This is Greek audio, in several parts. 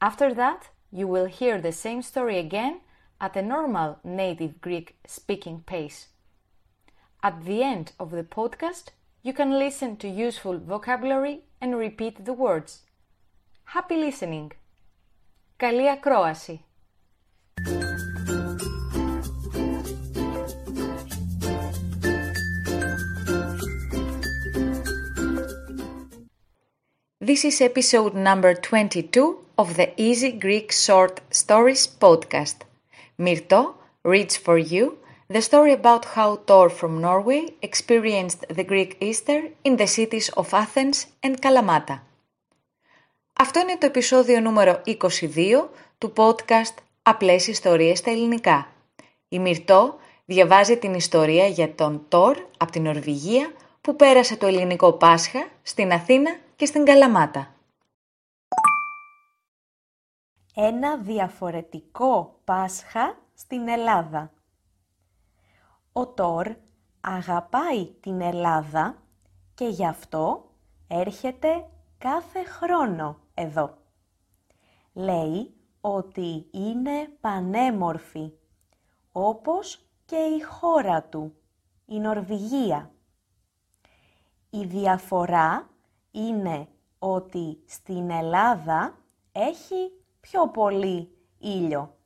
After that, you will hear the same story again at a normal native Greek speaking pace. At the end of the podcast, you can listen to useful vocabulary and repeat the words. Happy listening! Καλή ακρόαση! This is episode number 22 of the Easy Greek Short Stories podcast. Myrto reads for you the story about how Thor from Norway experienced the Greek Easter in the cities of Athens and Kalamata. Αυτό είναι το επεισόδιο νούμερο 22 του podcast Απλές ιστορίες στα ελληνικά. Η Μυρτώ διαβάζει την ιστορία για τον Τόρ από την Νορβηγία που πέρασε το ελληνικό Πάσχα στην Αθήνα και στην Καλαμάτα. Ένα διαφορετικό Πάσχα στην Ελλάδα. Ο Τόρ αγαπάει την Ελλάδα και γι' αυτό έρχεται κάθε χρόνο εδώ. Λέει ότι είναι πανέμορφη, όπως και η χώρα του, η Νορβηγία. Η διαφορά είναι ότι στην Ελλάδα έχει πιο πολύ ήλιο.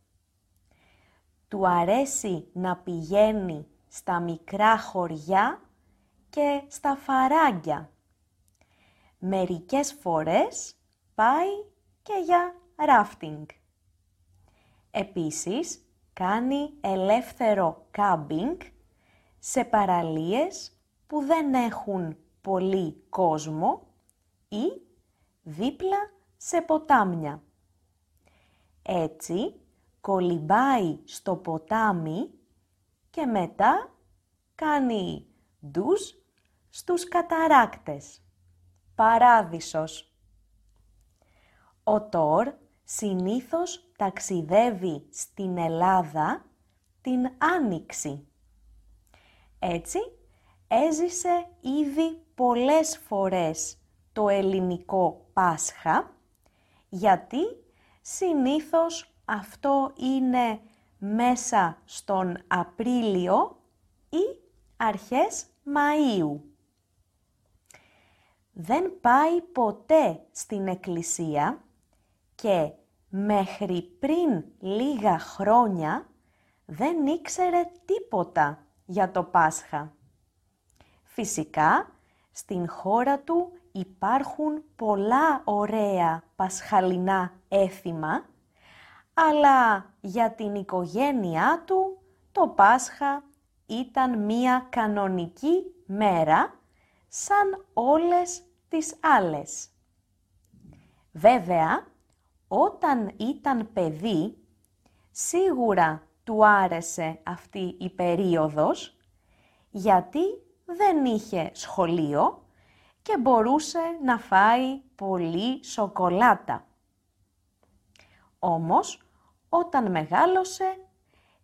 Του αρέσει να πηγαίνει στα μικρά χωριά και στα φαράγγια. Μερικές φορές πάει και για ράφτινγκ. Επίσης, κάνει ελεύθερο κάμπινγκ σε παραλίες που δεν έχουν πολύ κόσμο ή δίπλα σε ποτάμια. Έτσι, κολυμπάει στο ποτάμι και μετά κάνει ντους στους καταράκτες. Παράδεισος. Ο Τόρ συνήθως ταξιδεύει στην Ελλάδα την Άνοιξη. Έτσι, έζησε ήδη πολλές φορές το ελληνικό Πάσχα, γιατί συνήθως αυτό είναι μέσα στον Απρίλιο ή αρχές Μαΐου. Δεν πάει ποτέ στην εκκλησία και μέχρι πριν λίγα χρόνια δεν ήξερε τίποτα για το Πάσχα. Φυσικά, στην χώρα του υπάρχουν πολλά ωραία πασχαλινά έθιμα, αλλά για την οικογένειά του το Πάσχα ήταν μία κανονική μέρα, σαν όλες τις άλλες. Βέβαια, όταν ήταν παιδί, σίγουρα του άρεσε αυτή η περίοδος, γιατί δεν είχε σχολείο και μπορούσε να φάει πολύ σοκολάτα. Όμως, όταν μεγάλωσε,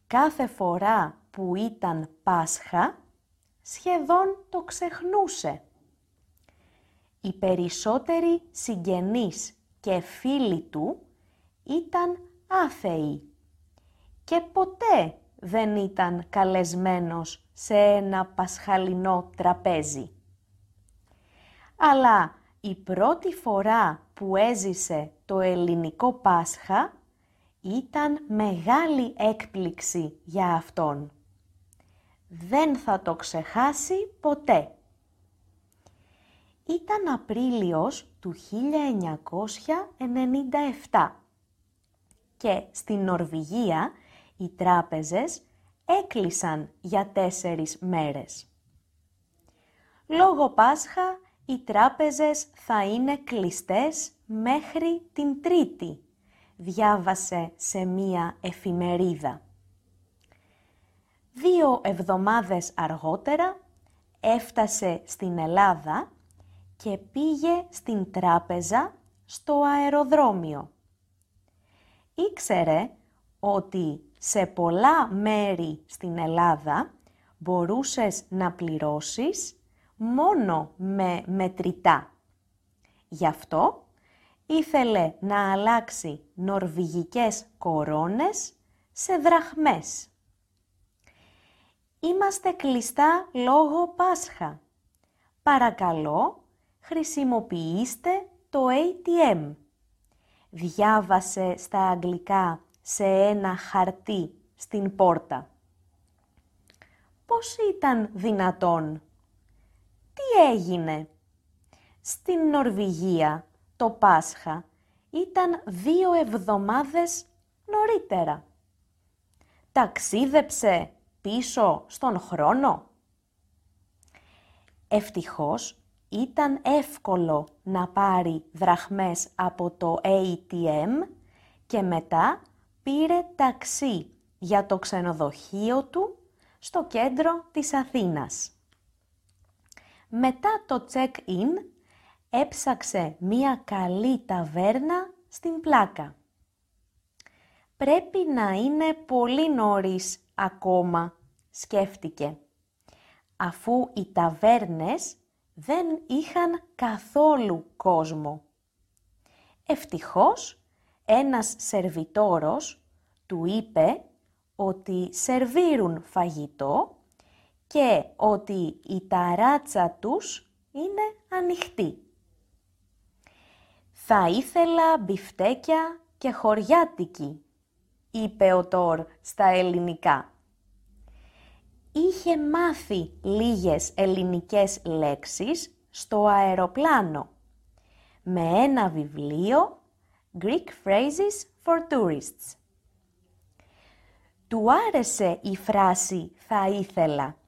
κάθε φορά που ήταν Πάσχα, σχεδόν το ξεχνούσε. Οι περισσότεροι συγγενείς και φίλοι του ήταν άθεοι και ποτέ δεν ήταν καλεσμένος σε ένα πασχαλινό τραπέζι αλλά η πρώτη φορά που έζησε το ελληνικό Πάσχα ήταν μεγάλη έκπληξη για αυτόν. Δεν θα το ξεχάσει ποτέ. Ήταν Απρίλιος του 1997 και στην Νορβηγία οι τράπεζες έκλεισαν για τέσσερις μέρες. Λόγω Πάσχα οι τράπεζες θα είναι κλειστές μέχρι την Τρίτη, διάβασε σε μία εφημερίδα. Δύο εβδομάδες αργότερα έφτασε στην Ελλάδα και πήγε στην τράπεζα στο αεροδρόμιο. Ήξερε ότι σε πολλά μέρη στην Ελλάδα μπορούσες να πληρώσεις μόνο με μετρητά. Γι' αυτό ήθελε να αλλάξει νορβηγικές κορώνες σε δραχμές. Είμαστε κλειστά λόγω Πάσχα. Παρακαλώ, χρησιμοποιήστε το ATM. Διάβασε στα αγγλικά σε ένα χαρτί στην πόρτα. Πώς ήταν δυνατόν. Τι έγινε; Στην Νορβηγία το Πάσχα ήταν δύο εβδομάδες νωρίτερα. Ταξίδεψε πίσω στον χρόνο; Ευτυχώς ήταν εύκολο να πάρει δραχμές από το ATM και μετά πήρε ταξί για το ξενοδοχείο του στο κέντρο της Αθήνας. Μετά το check-in έψαξε μία καλή ταβέρνα στην πλάκα. Πρέπει να είναι πολύ νωρίς ακόμα, σκέφτηκε, αφού οι ταβέρνες δεν είχαν καθόλου κόσμο. Ευτυχώς, ένας σερβιτόρος του είπε ότι σερβίρουν φαγητό και ότι η ταράτσα τους είναι ανοιχτή. «Θα ήθελα μπιφτέκια και χωριάτικη», είπε ο Τόρ στα ελληνικά. Είχε μάθει λίγες ελληνικές λέξεις στο αεροπλάνο με ένα βιβλίο Greek Phrases for Tourists. Του άρεσε η φράση «θα ήθελα».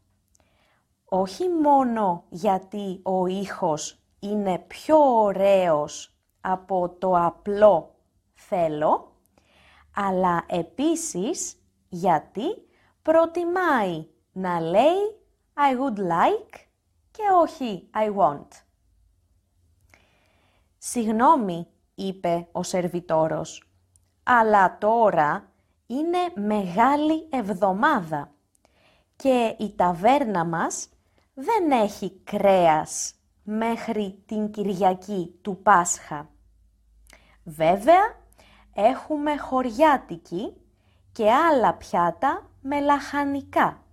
Όχι μόνο γιατί ο ήχος είναι πιο ωραίος από το απλό «θέλω», αλλά επίσης γιατί προτιμάει να λέει I would like και όχι I want. «Συγγνώμη», είπε ο σερβιτόρος, «αλλά τώρα είναι μεγάλη εβδομάδα και η ταβέρνα μας δεν έχει κρέας μέχρι την Κυριακή του Πάσχα. Βέβαια, έχουμε χωριάτικη και άλλα πιάτα με λαχανικά.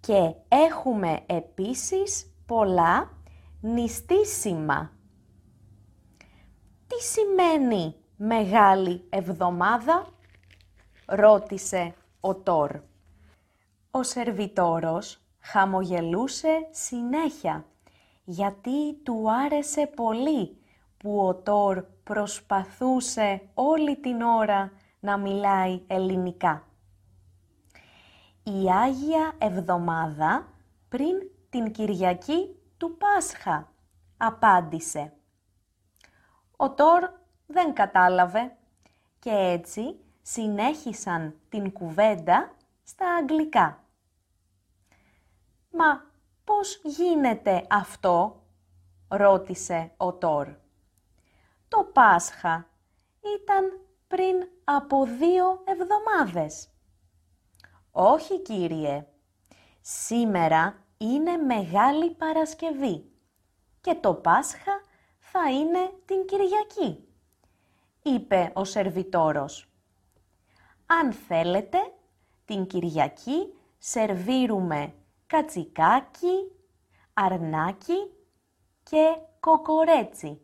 Και έχουμε επίσης πολλά νηστίσιμα. Τι σημαίνει Μεγάλη Εβδομάδα, ρώτησε ο Τόρ. Ο σερβιτόρος χαμογελούσε συνέχεια, γιατί του άρεσε πολύ που ο Τόρ προσπαθούσε όλη την ώρα να μιλάει ελληνικά. Η Άγια Εβδομάδα πριν την Κυριακή του Πάσχα, απάντησε. Ο Τόρ δεν κατάλαβε και έτσι συνέχισαν την κουβέντα στα αγγλικά. «Μα πώς γίνεται αυτό» ρώτησε ο Τόρ. «Το Πάσχα ήταν πριν από δύο εβδομάδες». «Όχι, κύριε. Σήμερα είναι Μεγάλη Παρασκευή και το Πάσχα θα είναι την Κυριακή», είπε ο σερβιτόρος. «Αν θέλετε, την Κυριακή σερβίρουμε κατσικάκι, αρνάκι και κοκορέτσι.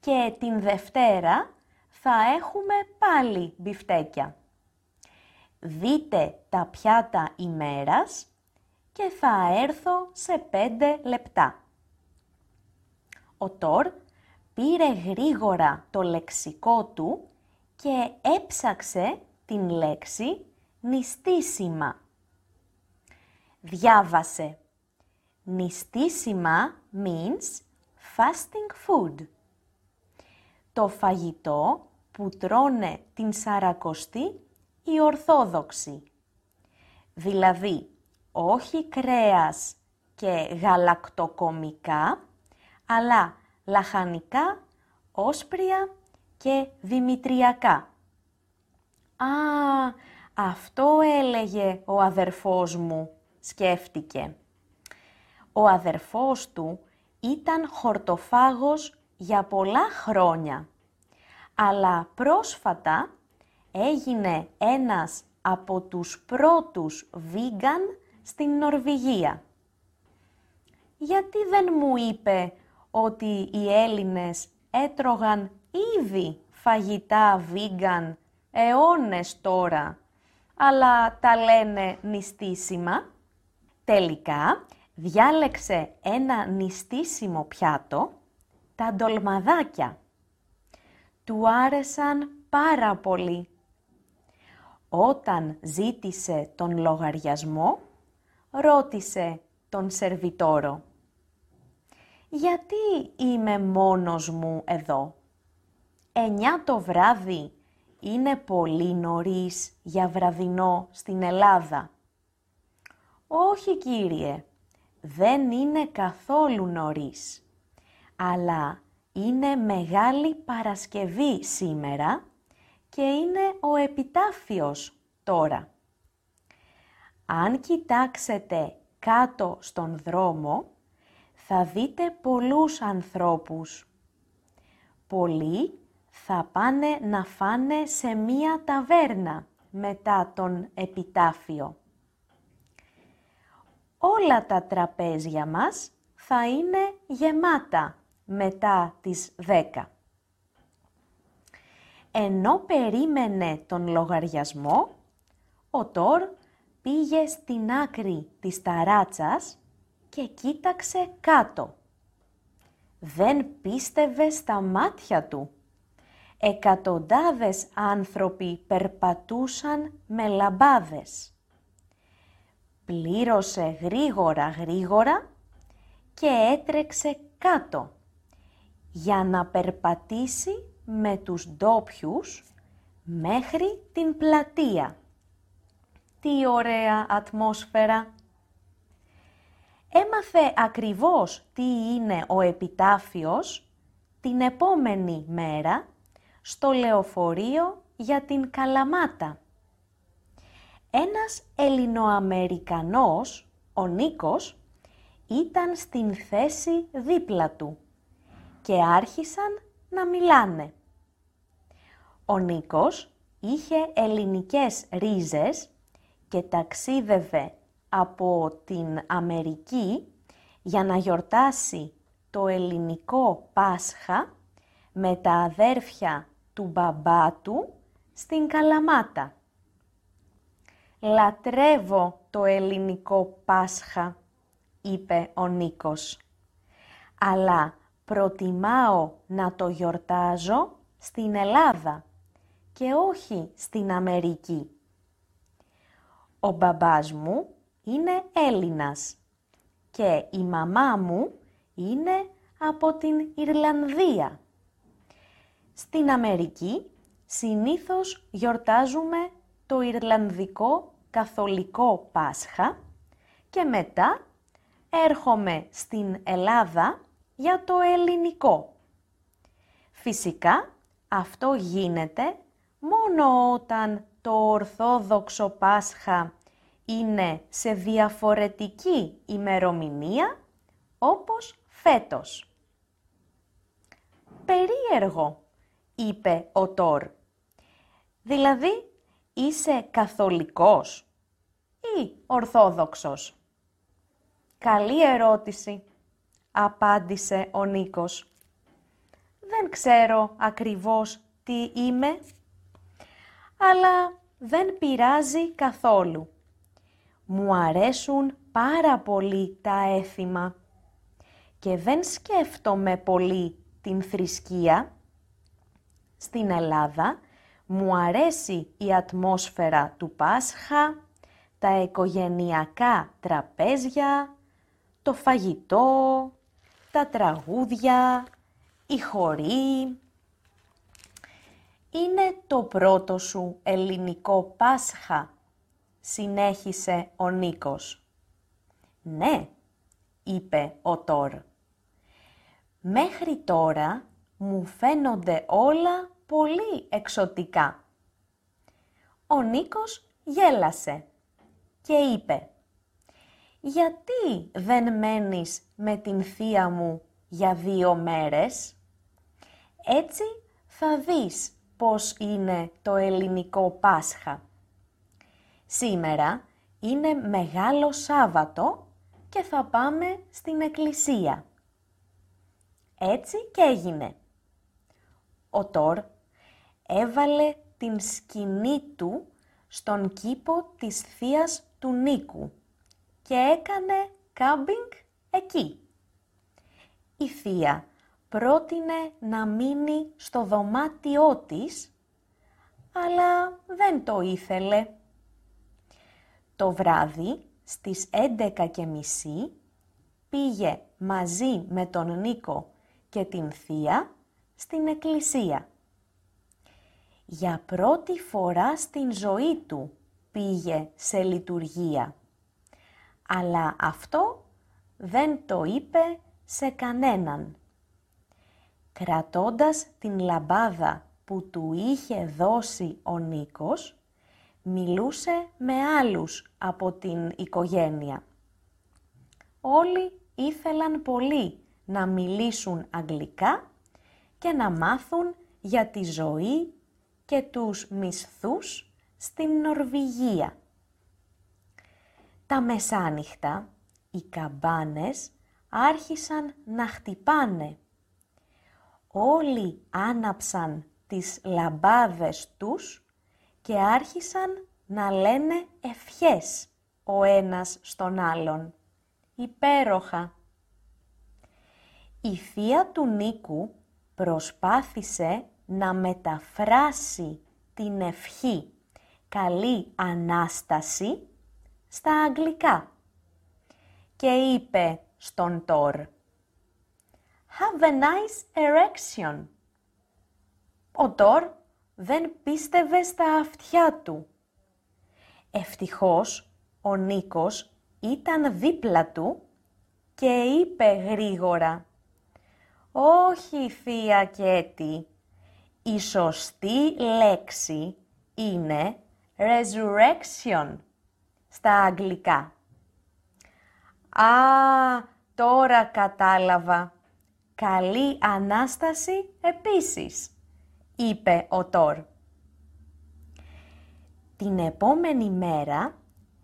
Και την Δευτέρα θα έχουμε πάλι μπιφτέκια. Δείτε τα πιάτα ημέρας και θα έρθω σε πέντε λεπτά. Ο Τόρ πήρε γρήγορα το λεξικό του και έψαξε την λέξη νηστίσιμα. Διάβασε. Νηστίσιμα means fasting food. Το φαγητό που τρώνε την Σαρακοστή οι Ορθόδοξοι. Δηλαδή, όχι κρέας και γαλακτοκομικά, αλλά λαχανικά, όσπρια και δημητριακά. «Α, αυτό έλεγε ο αδερφός μου», σκέφτηκε. Ο αδερφός του ήταν χορτοφάγος για πολλά χρόνια, αλλά πρόσφατα έγινε ένας από τους πρώτους βίγκαν στην Νορβηγία. Γιατί δεν μου είπε ότι οι Έλληνες έτρωγαν ήδη φαγητά βίγκαν αιώνες τώρα, αλλά τα λένε νηστίσιμα; Τελικά διάλεξε ένα νηστίσιμο πιάτο, τα ντολμαδάκια. Του άρεσαν πάρα πολύ. Όταν ζήτησε τον λογαριασμό, ρώτησε τον σερβιτόρο. «Γιατί είμαι μόνος μου εδώ» εννιά το βράδυ είναι πολύ νωρίς για βραδινό στην Ελλάδα. Όχι κύριε, δεν είναι καθόλου νωρίς, αλλά είναι Μεγάλη Παρασκευή σήμερα και είναι ο επιτάφιος τώρα. Αν κοιτάξετε κάτω στον δρόμο, θα δείτε πολλούς ανθρώπους. Πολλοί θα πάνε να φάνε σε μία ταβέρνα μετά τον επιτάφιο. Όλα τα τραπέζια μας θα είναι γεμάτα μετά τις δέκα. Ενώ περίμενε τον λογαριασμό, ο Τόρ πήγε στην άκρη της ταράτσας και κοίταξε κάτω. Δεν πίστευε στα μάτια του εκατοντάδες άνθρωποι περπατούσαν με λαμπάδες. Πλήρωσε γρήγορα γρήγορα και έτρεξε κάτω για να περπατήσει με τους ντόπιους μέχρι την πλατεία. Τι ωραία ατμόσφαιρα! Έμαθε ακριβώς τι είναι ο επιτάφιος την επόμενη μέρα στο λεωφορείο για την Καλαμάτα. Ένας Ελληνοαμερικανός, ο Νίκος, ήταν στην θέση δίπλα του και άρχισαν να μιλάνε. Ο Νίκος είχε ελληνικές ρίζες και ταξίδευε από την Αμερική για να γιορτάσει το ελληνικό Πάσχα με τα αδέρφια του μπαμπά του στην Καλαμάτα. «Λατρεύω το ελληνικό Πάσχα», είπε ο Νίκος. «Αλλά προτιμάω να το γιορτάζω στην Ελλάδα και όχι στην Αμερική. Ο μπαμπάς μου είναι Έλληνας και η μαμά μου είναι από την Ιρλανδία. Στην Αμερική συνήθως γιορτάζουμε το Ιρλανδικό Καθολικό Πάσχα και μετά έρχομαι στην Ελλάδα για το ελληνικό. Φυσικά αυτό γίνεται μόνο όταν το Ορθόδοξο Πάσχα είναι σε διαφορετική ημερομηνία όπως φέτος. Περίεργο είπε ο Τόρ. Δηλαδή, είσαι καθολικός ή ορθόδοξος; Καλή ερώτηση, απάντησε ο Νίκος. Δεν ξέρω ακριβώς τι είμαι, αλλά δεν πειράζει καθόλου. Μου αρέσουν πάρα πολύ τα έθιμα και δεν σκέφτομαι πολύ την θρησκεία στην Ελλάδα μου αρέσει η ατμόσφαιρα του Πάσχα, τα οικογενειακά τραπέζια, το φαγητό, τα τραγούδια, η χορή. είναι το πρώτο σου ελληνικό Πάσχα, συνέχισε ο Νίκος. Ναι, είπε ο Τόρ. Μέχρι τώρα μου φαίνονται όλα πολύ εξωτικά. Ο Νίκος γέλασε και είπε «Γιατί δεν μένεις με την θεία μου για δύο μέρες» Έτσι θα δεις πώς είναι το ελληνικό Πάσχα. Σήμερα είναι Μεγάλο Σάββατο και θα πάμε στην εκκλησία. Έτσι και έγινε. Ο Τόρ έβαλε την σκηνή του στον κήπο της θείας του Νίκου και έκανε κάμπινγκ εκεί. Η θεία πρότεινε να μείνει στο δωμάτιό της, αλλά δεν το ήθελε. Το βράδυ στις 11 και μισή πήγε μαζί με τον Νίκο και την θεία στην εκκλησία. Για πρώτη φορά στην ζωή του πήγε σε λειτουργία. Αλλά αυτό δεν το είπε σε κανέναν. Κρατώντας την λαμπάδα που του είχε δώσει ο Νίκος, μιλούσε με άλλους από την οικογένεια. Όλοι ήθελαν πολύ να μιλήσουν αγγλικά και να μάθουν για τη ζωή και τους μισθούς στην Νορβηγία. Τα μεσάνυχτα, οι καμπάνες άρχισαν να χτυπάνε. Όλοι άναψαν τις λαμπάδες τους και άρχισαν να λένε ευχές ο ένας στον άλλον. Υπέροχα. Η θεία του Νίκου προσπάθησε να μεταφράσει την ευχή «Καλή Ανάσταση» στα αγγλικά και είπε στον Τόρ «Have a nice erection». Ο Τόρ δεν πίστευε στα αυτιά του. Ευτυχώς ο Νίκος ήταν δίπλα του και είπε γρήγορα «Όχι, θεία Κέτη, η σωστή λέξη είναι resurrection στα αγγλικά». «Α, τώρα κατάλαβα. Καλή Ανάσταση επίσης», είπε ο Τόρ. Την επόμενη μέρα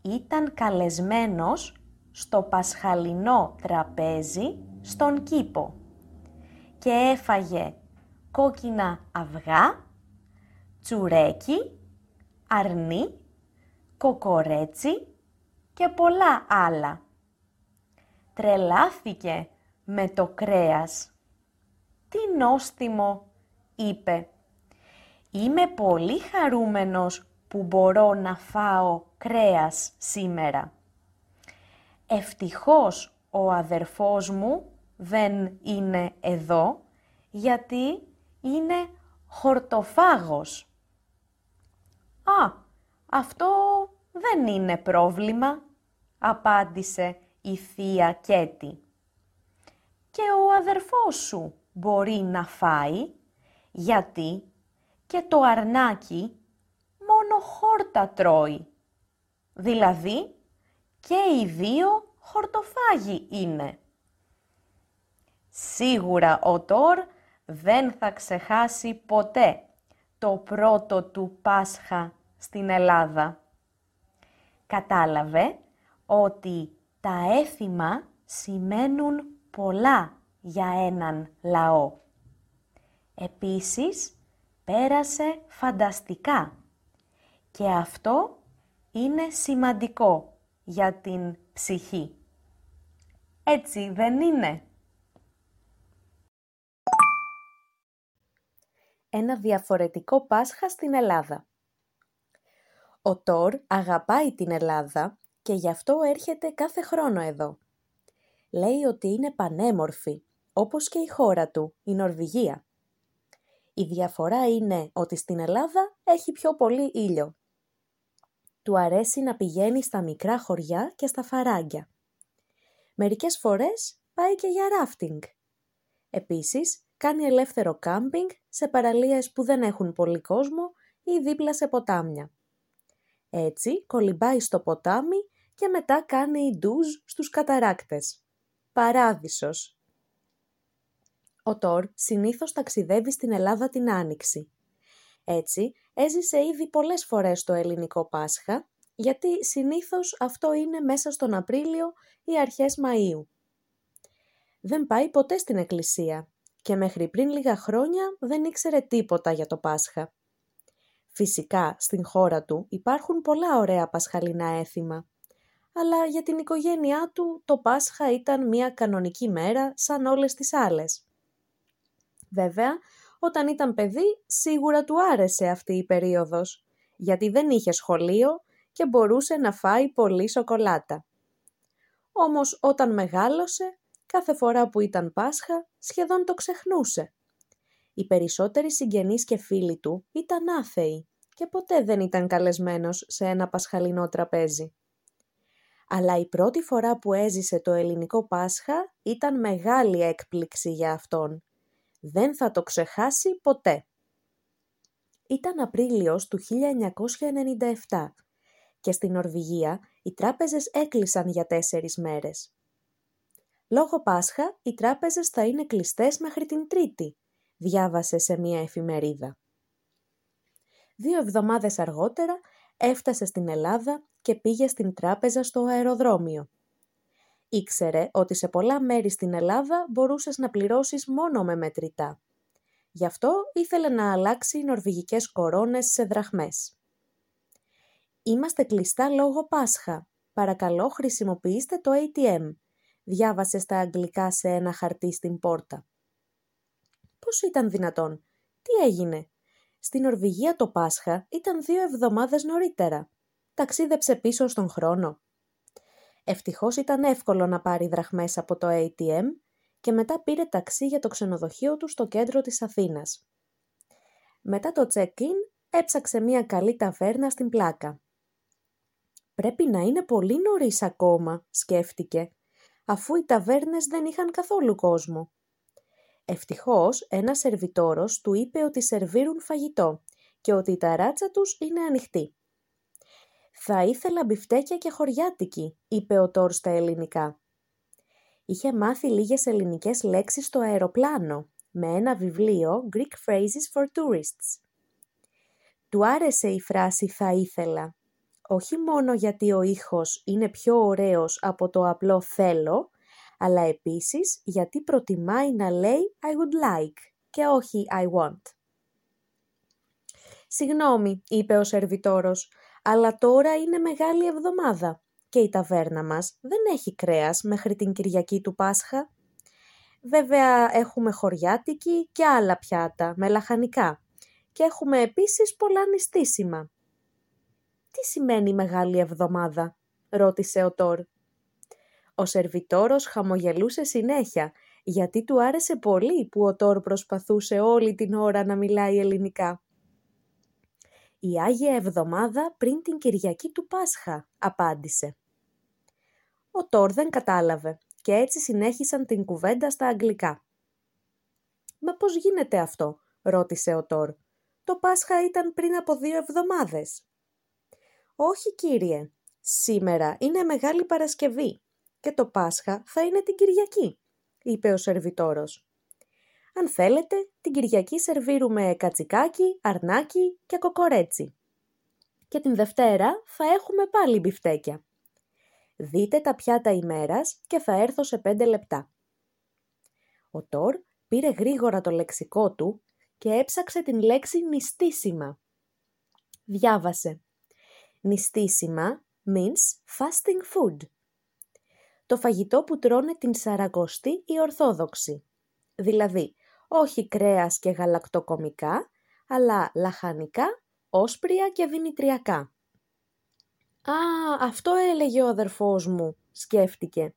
ήταν καλεσμένος στο πασχαλινό τραπέζι στον κήπο και έφαγε κόκκινα αυγά, τσουρέκι, αρνί, κοκορέτσι και πολλά άλλα. Τρελάθηκε με το κρέας. «Τι νόστιμο», είπε. «Είμαι πολύ χαρούμενος που μπορώ να φάω κρέας σήμερα. Ευτυχώς ο αδερφός μου δεν είναι εδώ, γιατί είναι χορτοφάγος. «Α, αυτό δεν είναι πρόβλημα», απάντησε η θεία Κέτη. «Και ο αδερφός σου μπορεί να φάει, γιατί και το αρνάκι μόνο χόρτα τρώει. Δηλαδή και οι δύο χορτοφάγοι είναι. Σίγουρα ο Τόρ δεν θα ξεχάσει ποτέ το πρώτο του Πάσχα στην Ελλάδα. Κατάλαβε ότι τα έθιμα σημαίνουν πολλά για έναν λαό. Επίσης, πέρασε φανταστικά και αυτό είναι σημαντικό για την ψυχή. Έτσι δεν είναι; Ένα διαφορετικό Πάσχα στην Ελλάδα. Ο Τόρ αγαπάει την Ελλάδα και γι' αυτό έρχεται κάθε χρόνο εδώ. Λέει ότι είναι πανέμορφη, όπως και η χώρα του, η Νορβηγία. Η διαφορά είναι ότι στην Ελλάδα έχει πιο πολύ ήλιο. Του αρέσει να πηγαίνει στα μικρά χωριά και στα φαράγγια. Μερικές φορές πάει και για ράφτινγκ. Επίσης, κάνει ελεύθερο κάμπινγκ σε παραλίες που δεν έχουν πολύ κόσμο ή δίπλα σε ποτάμια. Έτσι, κολυμπάει στο ποτάμι και μετά κάνει ντουζ στους καταράκτες. Παράδεισος. Ο Τόρ συνήθως ταξιδεύει στην Ελλάδα την Άνοιξη. Έτσι, έζησε ήδη πολλές φορές το ελληνικό Πάσχα, γιατί συνήθως αυτό είναι μέσα στον Απρίλιο ή αρχές Μαΐου. Δεν πάει ποτέ στην εκκλησία και μέχρι πριν λίγα χρόνια δεν ήξερε τίποτα για το Πάσχα. Φυσικά, στην χώρα του υπάρχουν πολλά ωραία πασχαλινά έθιμα. Αλλά για την οικογένειά του το Πάσχα ήταν μια κανονική μέρα σαν όλες τις άλλες. Βέβαια, όταν ήταν παιδί σίγουρα του άρεσε αυτή η περίοδος, γιατί δεν είχε σχολείο και μπορούσε να φάει πολύ σοκολάτα. Όμως όταν μεγάλωσε, κάθε φορά που ήταν Πάσχα σχεδόν το ξεχνούσε οι περισσότεροι συγγενείς και φίλοι του ήταν άθεοι και ποτέ δεν ήταν καλεσμένος σε ένα πασχαλινό τραπέζι. Αλλά η πρώτη φορά που έζησε το ελληνικό Πάσχα ήταν μεγάλη έκπληξη για αυτόν. Δεν θα το ξεχάσει ποτέ. Ήταν Απρίλιος του 1997 και στην Νορβηγία οι τράπεζες έκλεισαν για τέσσερις μέρες. Λόγω Πάσχα οι τράπεζες θα είναι κλειστές μέχρι την Τρίτη, διάβασε σε μία εφημερίδα. Δύο εβδομάδες αργότερα έφτασε στην Ελλάδα και πήγε στην τράπεζα στο αεροδρόμιο. Ήξερε ότι σε πολλά μέρη στην Ελλάδα μπορούσες να πληρώσεις μόνο με μετρητά. Γι' αυτό ήθελε να αλλάξει οι νορβηγικές κορώνες σε δραχμές. «Είμαστε κλειστά λόγω Πάσχα. Παρακαλώ χρησιμοποιήστε το ATM», διάβασε στα αγγλικά σε ένα χαρτί στην πόρτα. Πώς ήταν δυνατόν; Τι έγινε; Στην Νορβηγία το Πάσχα ήταν δύο εβδομάδες νωρίτερα. Ταξίδεψε πίσω στον χρόνο. Ευτυχώς ήταν εύκολο να πάρει δραχμές από το ATM και μετά πήρε ταξί για το ξενοδοχείο του στο κέντρο της Αθήνας. Μετά το check-in έψαξε μια καλή ταβέρνα στην πλάκα. «Πρέπει να είναι πολύ νωρίς ακόμα», σκέφτηκε, αφού οι ταβέρνες δεν είχαν καθόλου κόσμο. Ευτυχώς, ένας σερβιτόρος του είπε ότι σερβίρουν φαγητό και ότι η ταράτσα τους είναι ανοιχτή. «Θα ήθελα μπιφτέκια και χωριάτικη», είπε ο Τόρ στα ελληνικά. Είχε μάθει λίγες ελληνικές λέξεις στο αεροπλάνο, με ένα βιβλίο Greek Phrases for Tourists. Του άρεσε η φράση «θα ήθελα», όχι μόνο γιατί ο ήχος είναι πιο ωραίος από το απλό «θέλω», αλλά επίσης γιατί προτιμάει να λέει I would like και όχι I want. «Συγγνώμη», είπε ο σερβιτόρος, «αλλά τώρα είναι μεγάλη εβδομάδα και η ταβέρνα μας δεν έχει κρέας μέχρι την Κυριακή του Πάσχα. Βέβαια έχουμε χωριάτικη και άλλα πιάτα με λαχανικά και έχουμε επίσης πολλά νηστίσιμα». «Τι σημαίνει μεγάλη εβδομάδα» ρώτησε ο Τόρ. Ο σερβιτόρος χαμογελούσε συνέχεια, γιατί του άρεσε πολύ που ο Τόρ προσπαθούσε όλη την ώρα να μιλάει ελληνικά. «Η Άγια Εβδομάδα πριν την Κυριακή του Πάσχα», απάντησε. Ο Τόρ δεν κατάλαβε και έτσι συνέχισαν την κουβέντα στα αγγλικά. «Μα πώς γίνεται αυτό» ρώτησε ο Τόρ. «Το Πάσχα ήταν πριν από δύο εβδομάδες». «Όχι κύριε, σήμερα είναι Μεγάλη Παρασκευή και το Πάσχα θα είναι την Κυριακή, είπε ο σερβιτόρος. Αν θέλετε, την Κυριακή σερβίρουμε κατσικάκι, αρνάκι και κοκορέτσι. Και την Δευτέρα θα έχουμε πάλι μπιφτέκια. Δείτε τα πιάτα ημέρας και θα έρθω σε πέντε λεπτά. Ο Τόρ πήρε γρήγορα το λεξικό του και έψαξε την λέξη νηστίσιμα. Διάβασε. Νηστίσιμα means fasting food το φαγητό που τρώνε την Σαρακοστή οι Ορθόδοξοι. Δηλαδή, όχι κρέας και γαλακτοκομικά, αλλά λαχανικά, όσπρια και δημητριακά. «Α, αυτό έλεγε ο αδερφός μου», σκέφτηκε.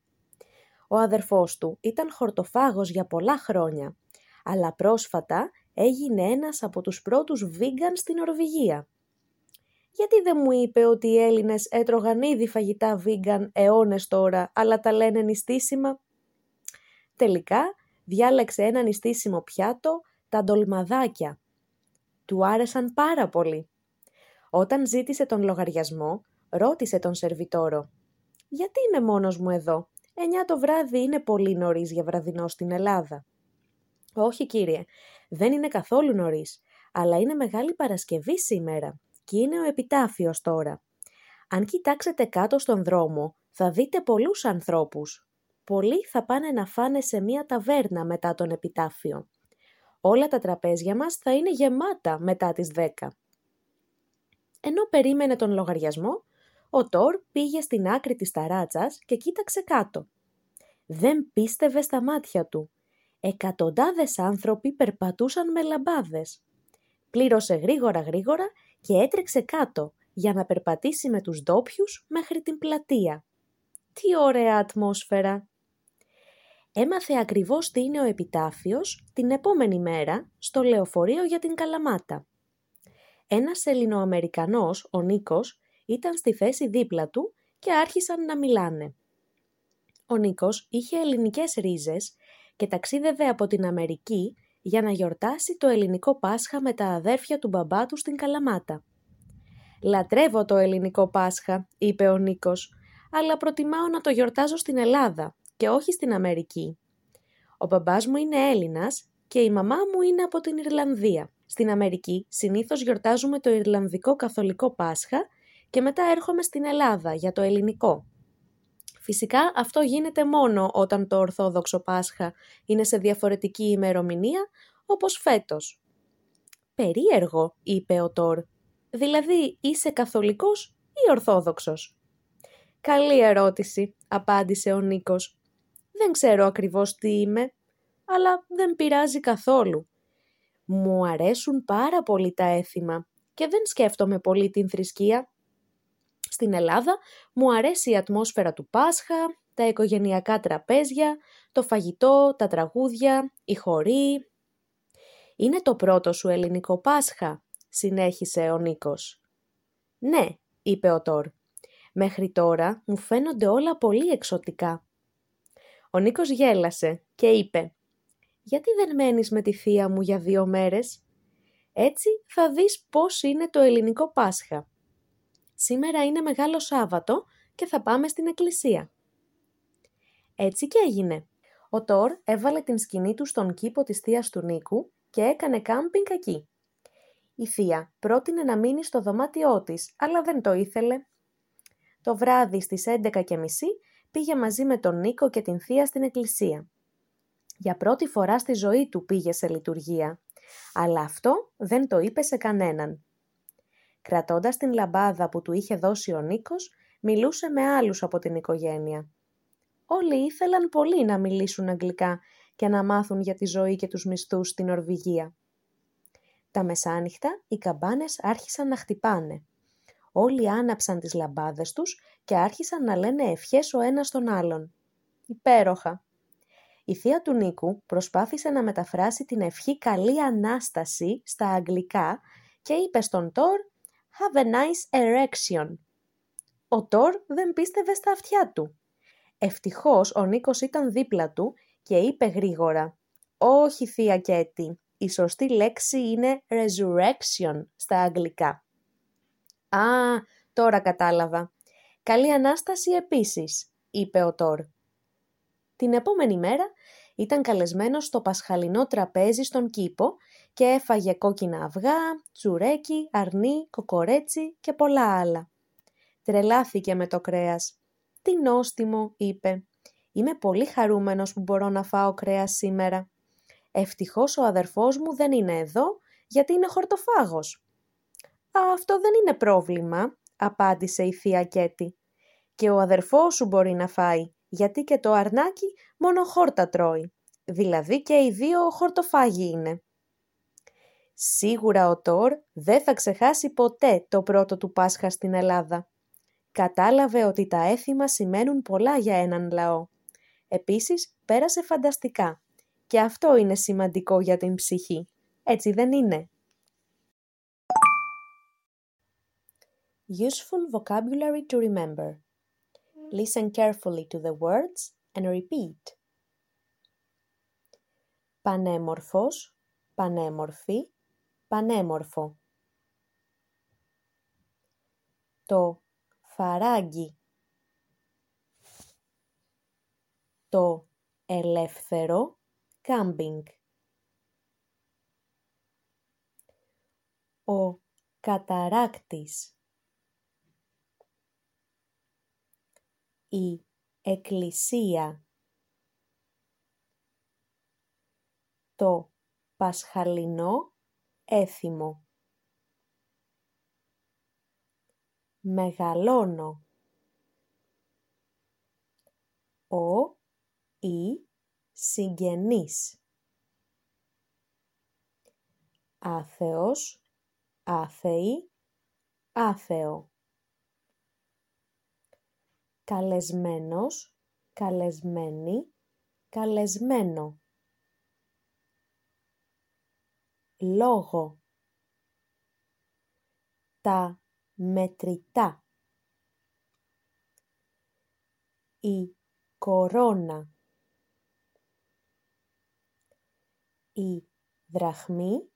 Ο αδερφός του ήταν χορτοφάγος για πολλά χρόνια, αλλά πρόσφατα έγινε ένας από τους πρώτους βίγκαν στην Νορβηγία. Γιατί δεν μου είπε ότι οι Έλληνες έτρωγαν ήδη φαγητά βίγκαν αιώνες τώρα, αλλά τα λένε νηστίσιμα; Τελικά διάλεξε ένα νηστίσιμο πιάτο, τα ντολμαδάκια. Του άρεσαν πάρα πολύ. Όταν ζήτησε τον λογαριασμό, ρώτησε τον σερβιτόρο «Γιατί είμαι μόνος μου εδώ, εννιά το βράδυ είναι πολύ νωρίς για βραδινό στην Ελλάδα». «Όχι κύριε, δεν είναι καθόλου νωρίς, αλλά είναι Μεγάλη Παρασκευή σήμερα και είναι ο επιτάφιος τώρα. Αν κοιτάξετε κάτω στον δρόμο, θα δείτε πολλούς ανθρώπους. Πολλοί θα πάνε να φάνε σε μία ταβέρνα μετά τον επιτάφιο. Όλα τα τραπέζια μας θα είναι γεμάτα μετά τις 10. Ενώ περίμενε τον λογαριασμό, ο Τόρ πήγε στην άκρη της ταράτσας και κοίταξε κάτω. Δεν πίστευε στα μάτια του. Εκατοντάδες άνθρωποι περπατούσαν με λαμπάδες. Πλήρωσε γρήγορα γρήγορα και έτρεξε κάτω για να περπατήσει με τους ντόπιους μέχρι την πλατεία. Τι ωραία ατμόσφαιρα! Έμαθε ακριβώς τι είναι ο επιτάφιος την επόμενη μέρα στο λεωφορείο για την Καλαμάτα. Ένας Ελληνοαμερικανός, ο Νίκος, ήταν στη θέση δίπλα του και άρχισαν να μιλάνε. Ο Νίκος είχε ελληνικές ρίζες και ταξίδευε από την Αμερική για να γιορτάσει το ελληνικό Πάσχα με τα αδέρφια του μπαμπά του στην Καλαμάτα. «Λατρεύω το ελληνικό Πάσχα», είπε ο Νίκος, «αλλά προτιμάω να το γιορτάζω στην Ελλάδα και όχι στην Αμερική. Ο μπαμπάς μου είναι Έλληνας και η μαμά μου είναι από την Ιρλανδία. Στην Αμερική συνήθως γιορτάζουμε το Ιρλανδικό Καθολικό Πάσχα και μετά έρχομαι στην Ελλάδα για το ελληνικό. Φυσικά αυτό γίνεται μόνο όταν το Ορθόδοξο Πάσχα είναι σε διαφορετική ημερομηνία, όπως φέτος. «Περίεργο», είπε ο Τόρ. «Δηλαδή είσαι καθολικός ή Ορθόδοξος» «Καλή ερώτηση», απάντησε ο Νίκος. «Δεν ξέρω ακριβώς τι είμαι, αλλά δεν πειράζει καθόλου. Μου αρέσουν πάρα πολύ τα έθιμα και δεν σκέφτομαι πολύ την θρησκεία. Στην Ελλάδα μου αρέσει η ατμόσφαιρα του Πάσχα, τα οικογενειακά τραπέζια, το φαγητό, τα τραγούδια, η χορή. «Είναι το πρώτο σου ελληνικό Πάσχα», συνέχισε ο Νίκος. «Ναι», είπε ο Τόρ. «Μέχρι τώρα μου φαίνονται όλα πολύ εξωτικά». Ο Νίκος γέλασε και είπε «Γιατί δεν μένεις με τη θεία μου για δύο μέρες» Έτσι θα δεις πώς είναι το ελληνικό Πάσχα. Σήμερα είναι Μεγάλο Σάββατο και θα πάμε στην εκκλησία. Έτσι και έγινε. Ο Τόρ έβαλε την σκηνή του στον κήπο της θείας του Νίκου και έκανε κάμπινγκ εκεί. Η θεία πρότεινε να μείνει στο δωμάτιό της, αλλά δεν το ήθελε. Το βράδυ στις 11.30 πήγε μαζί με τον Νίκο και την θεία στην εκκλησία. Για πρώτη φορά στη ζωή του πήγε σε λειτουργία, αλλά αυτό δεν το είπε σε κανέναν. Κρατώντας την λαμπάδα που του είχε δώσει ο Νίκος, μιλούσε με άλλους από την οικογένεια. Όλοι ήθελαν πολύ να μιλήσουν αγγλικά και να μάθουν για τη ζωή και τους μισθούς στην Ορβηγία. Τα μεσάνυχτα οι καμπάνες άρχισαν να χτυπάνε. Όλοι άναψαν τις λαμπάδες τους και άρχισαν να λένε ευχές ο ένας τον άλλον. Υπέροχα! Η θεία του Νίκου προσπάθησε να μεταφράσει την ευχή «Καλή Ανάσταση» στα αγγλικά και είπε στον Τόρ «Have a nice erection». Ο Τόρ δεν πίστευε στα αυτιά του. Ευτυχώς ο Νίκος ήταν δίπλα του και είπε γρήγορα «Όχι θεία Κέτη, η σωστή λέξη είναι resurrection στα αγγλικά». «Α, τώρα κατάλαβα. Καλή Ανάσταση επίσης», είπε ο Τόρ. Την επόμενη μέρα ήταν καλεσμένος στο πασχαλινό τραπέζι στον κήπο και έφαγε κόκκινα αυγά, τσουρέκι, αρνί, κοκορέτσι και πολλά άλλα. Τρελάθηκε με το κρέας. «Τι νόστιμο», είπε. «Είμαι πολύ χαρούμενος που μπορώ να φάω κρέας σήμερα. Ευτυχώς ο αδερφός μου δεν είναι εδώ, γιατί είναι χορτοφάγος». «Αυτό δεν είναι πρόβλημα», απάντησε η θεία Κέτη. «Και ο αδερφός σου μπορεί να φάει, γιατί και το αρνάκι μόνο χόρτα τρώει. Δηλαδή και οι δύο χορτοφάγοι είναι». Σίγουρα ο Τόρ δεν θα ξεχάσει ποτέ το πρώτο του Πάσχα στην Ελλάδα. Κατάλαβε ότι τα έθιμα σημαίνουν πολλά για έναν λαό. Επίσης, πέρασε φανταστικά. Και αυτό είναι σημαντικό για την ψυχή. Έτσι δεν είναι; Useful vocabulary to remember. Listen carefully to the words and repeat. Πανέμορφος, πανέμορφη, πανέμορφο. Το φαράγγι. Το ελεύθερο κάμπινγκ. Ο καταράκτης. η εκκλησία το πασχαλινό έθιμο. Μεγαλώνω. Ο ή συγγενής άθεος, άθεη, άθεο. Καλεσμένος, καλεσμένη, καλεσμένο. Λόγο. Τα μετρητά. Η κορώνα. Η δραχμή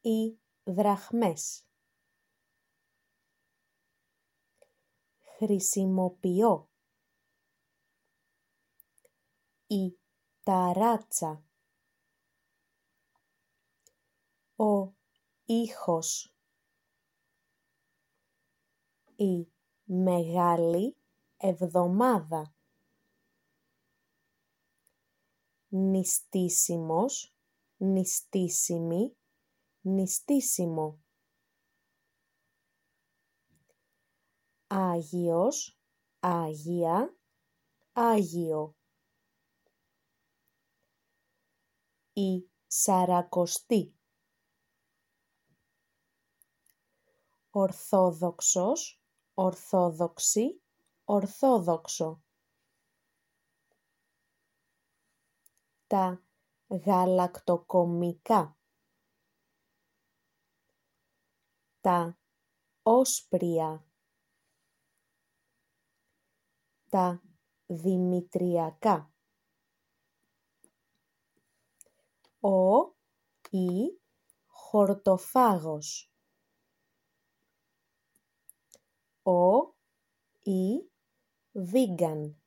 ή δραχμές. χρησιμοποιώ η ταράτσα ο ήχος η μεγάλη εβδομάδα νηστίσιμος, νηστίσιμη, νηστίσιμο Άγιος, Άγια, Άγιο. Η Σαρακοστή. Ορθόδοξος, Ορθόδοξη, Ορθόδοξο. Τα γαλακτοκομικά. Τα όσπρια τα δημητριακά. Ο ή χορτοφάγος. Ο ή βίγκαν.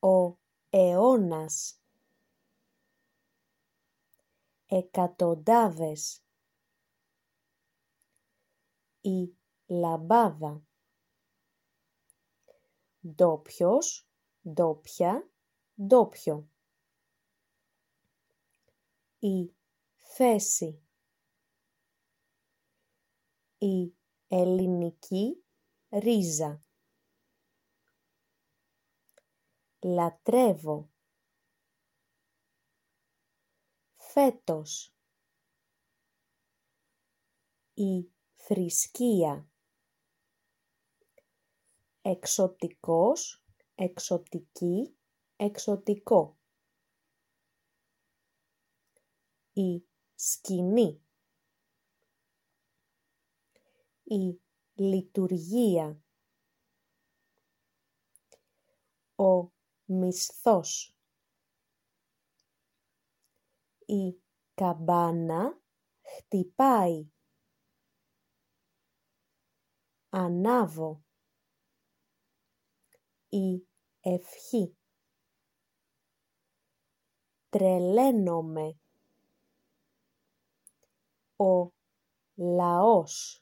Ο αιώνας. Εκατοντάδες. Η λαμπάδα ντόπιος, ντόπια, ντόπιο. Η θέση. Η ελληνική ρίζα. Λατρεύω. Φέτος. Η θρησκεία εξωτικός, εξωτική, εξωτικό. Η σκηνή. Η λειτουργία. Ο μισθός. Η καμπάνα χτυπάει. Ανάβω η ευχή. Τρελαίνομαι. Ο λαός.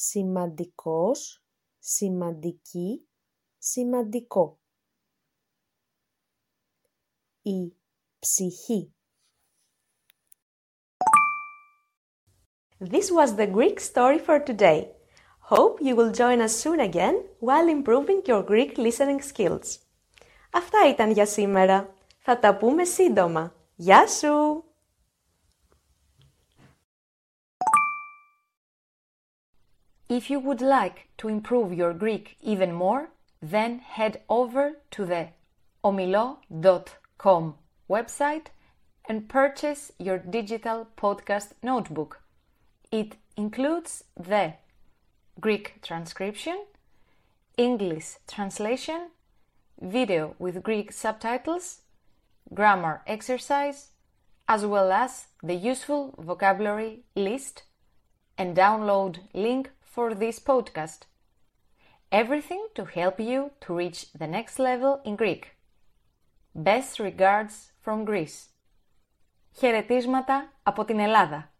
Σημαντικός, σημαντική, σημαντικό. Η ψυχή. This was the Greek story for today. Hope you will join us soon again while improving your Greek listening skills. Αυτά ήταν για σήμερα. Θα τα πούμε σύντομα. Γεια σου! If you would like to improve your Greek even more, then head over to the omilo.com website and purchase your digital podcast notebook. It includes the Greek transcription, English translation, video with Greek subtitles, grammar exercise, as well as the useful vocabulary list and download link for this podcast. Everything to help you to reach the next level in Greek. Best regards from Greece. Χαιρετίσματα από την Ελλάδα.